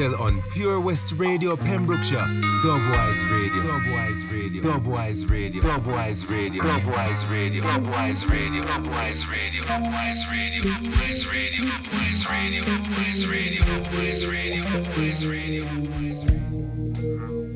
Beats on Pure West Radio, Pembrokeshire. Dubwise Radio. Dubwise Radio. Dubwise Radio. Dubwise Radio. Dubwise Radio. Dubwise Radio. Dubwise Radio. Dubwise Radio. Dubwise Radio. Dubwise Radio. Dubwise Radio. Dubwise Radio. Dubwise Radio. Dubwise. Radio.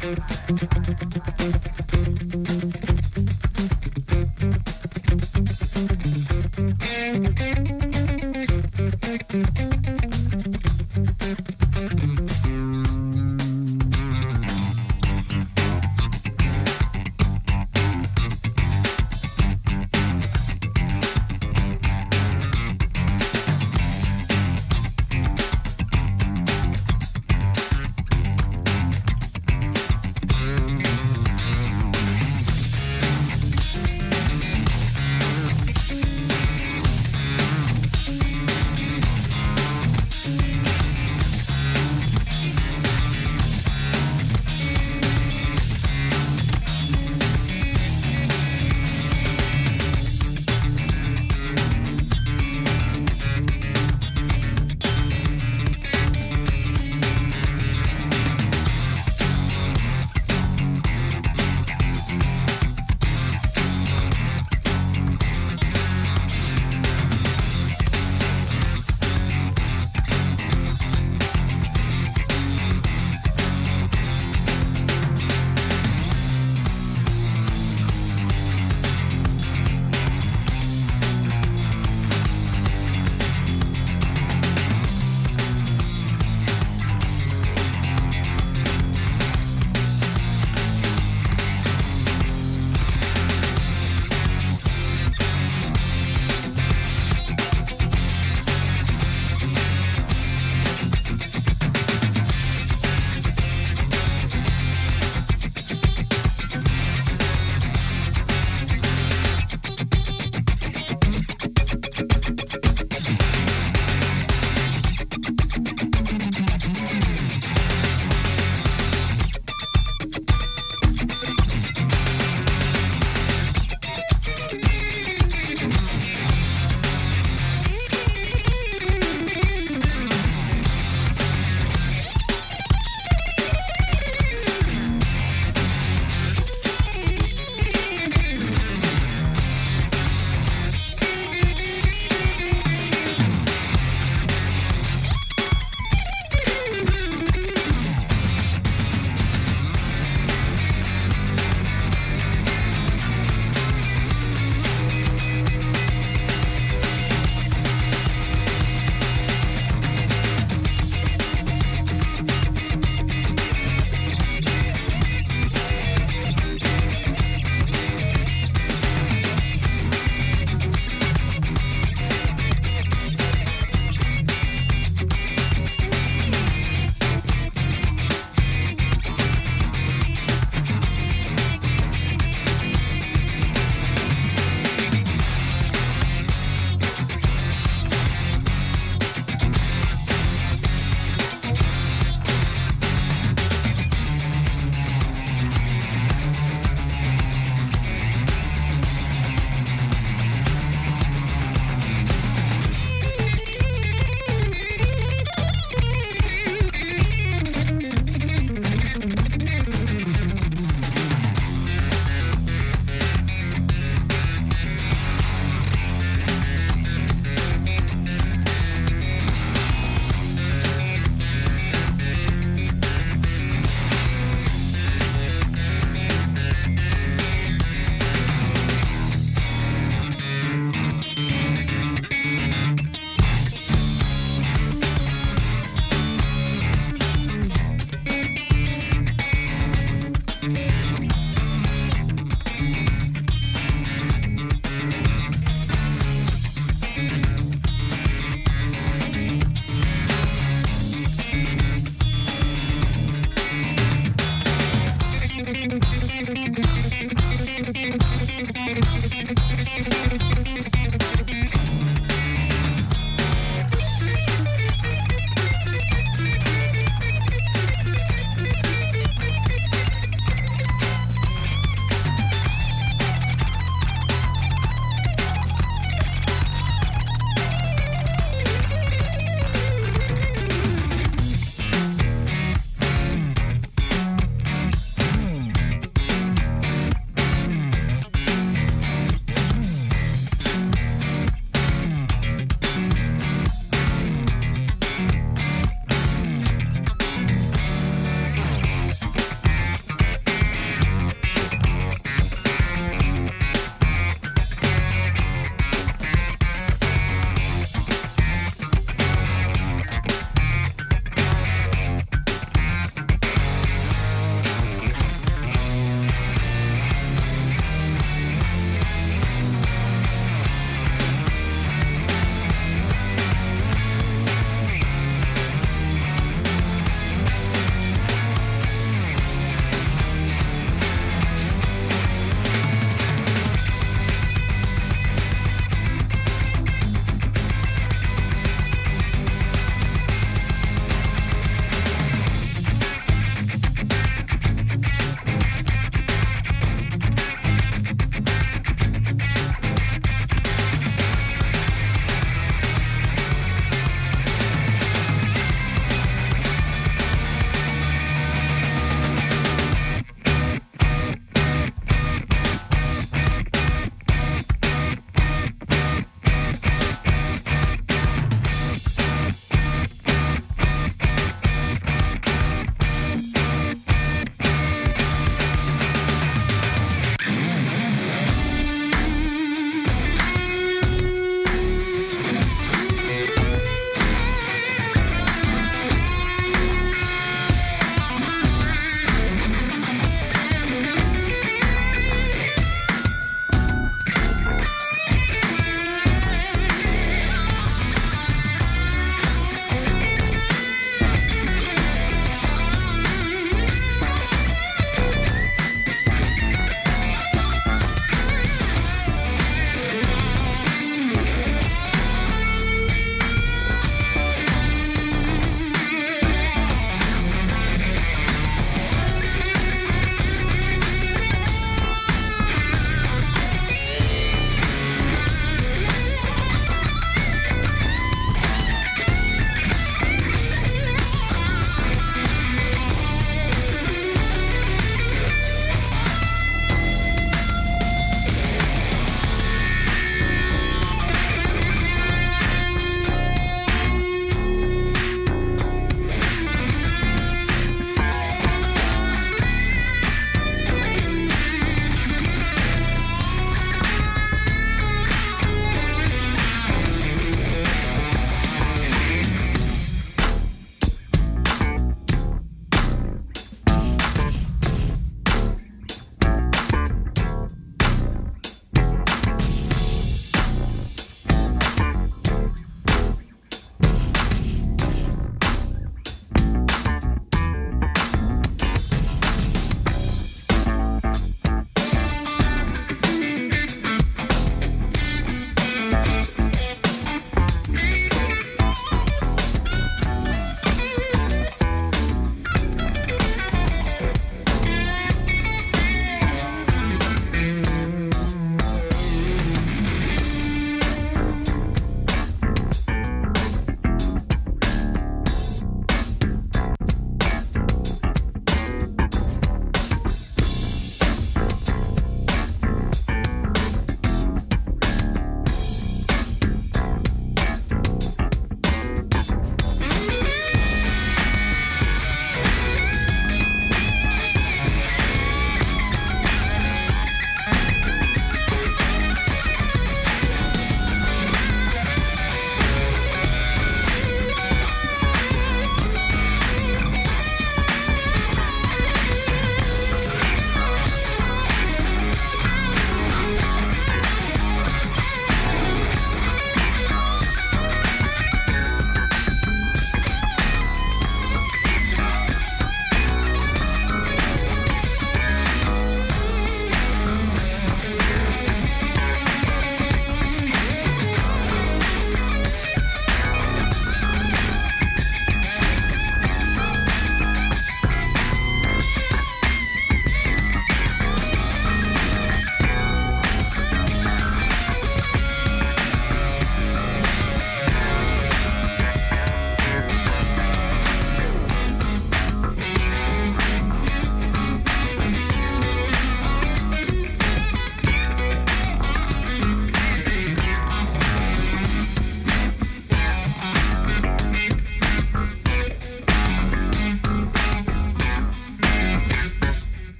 Thank you.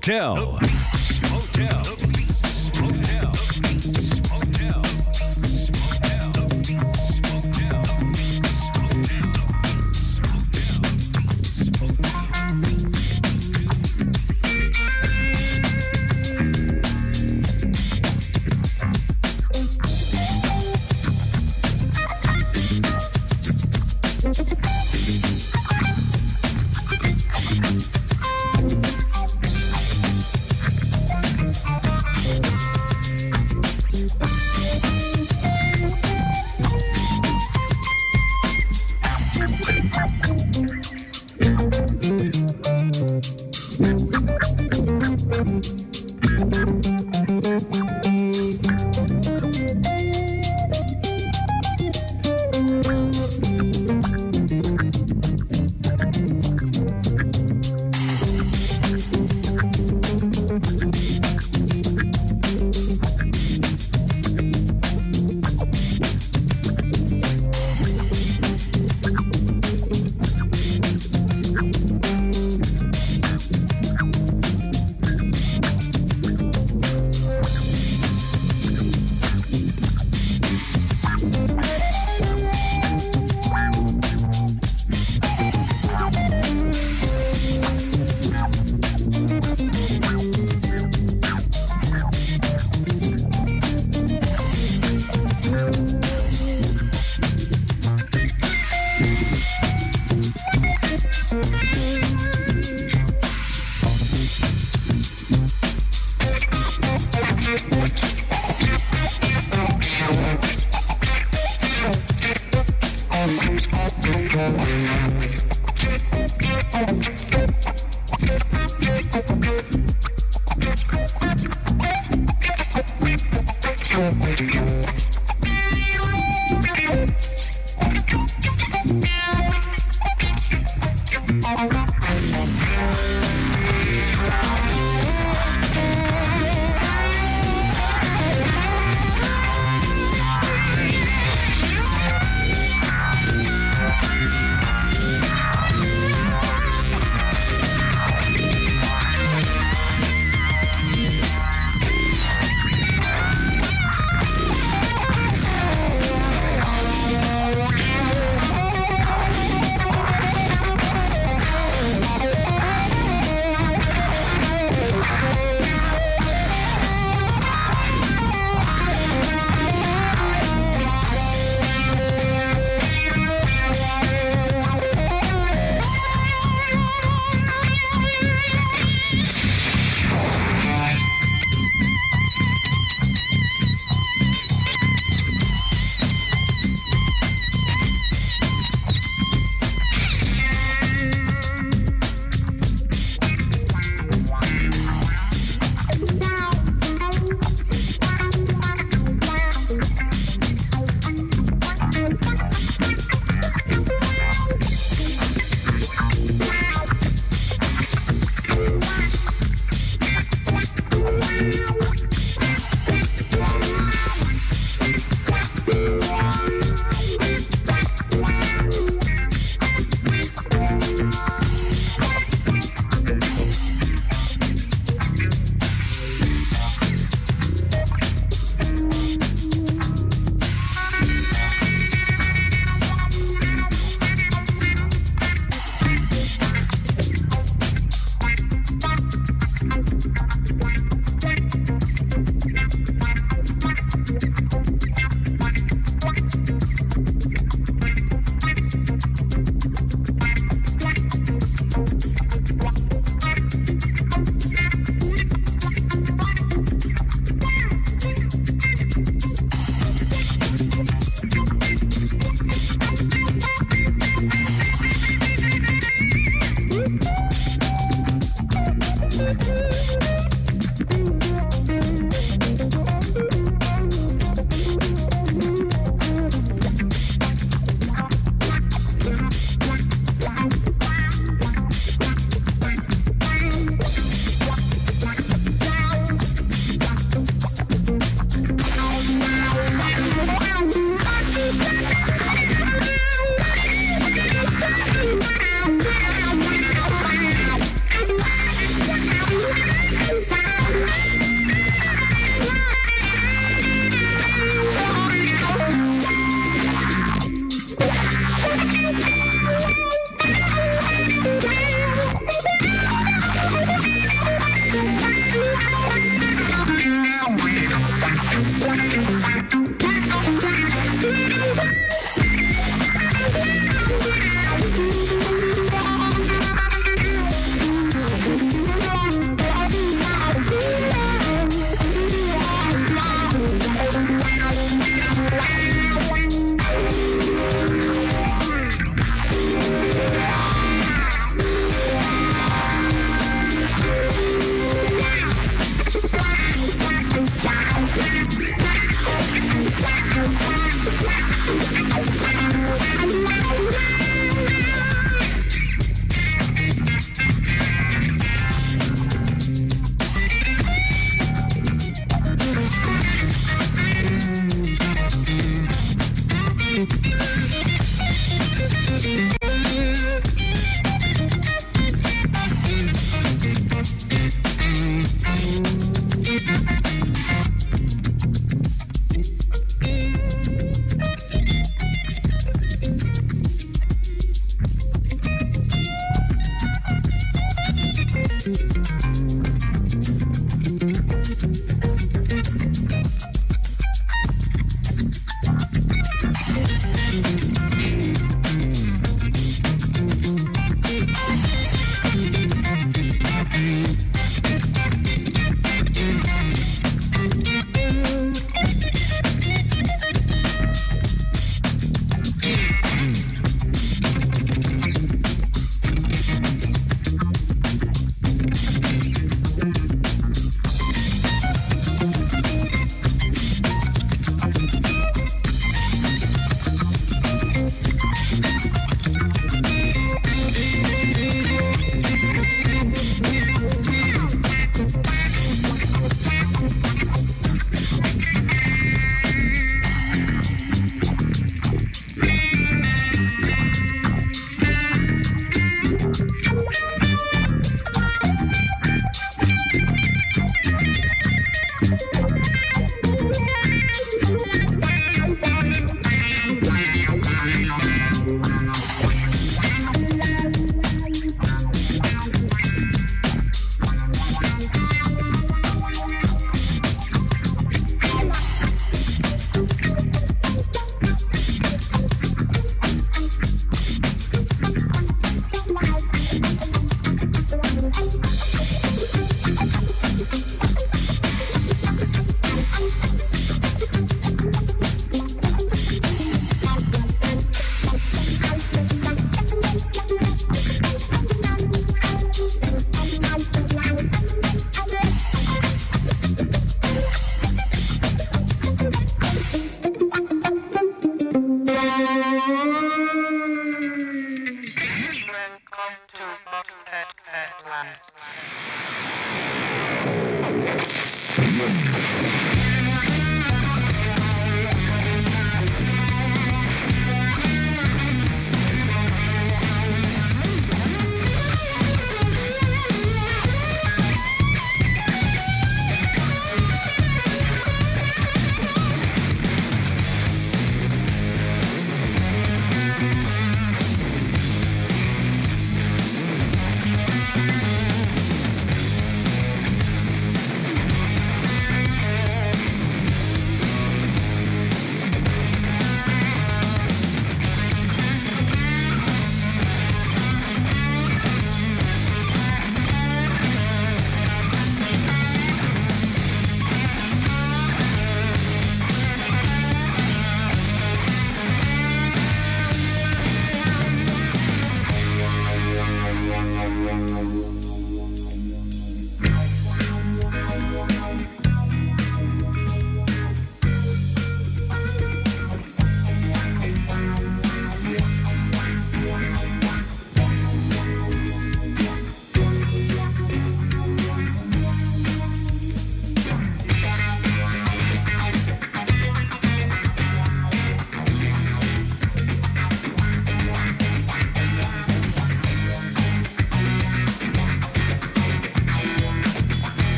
Beats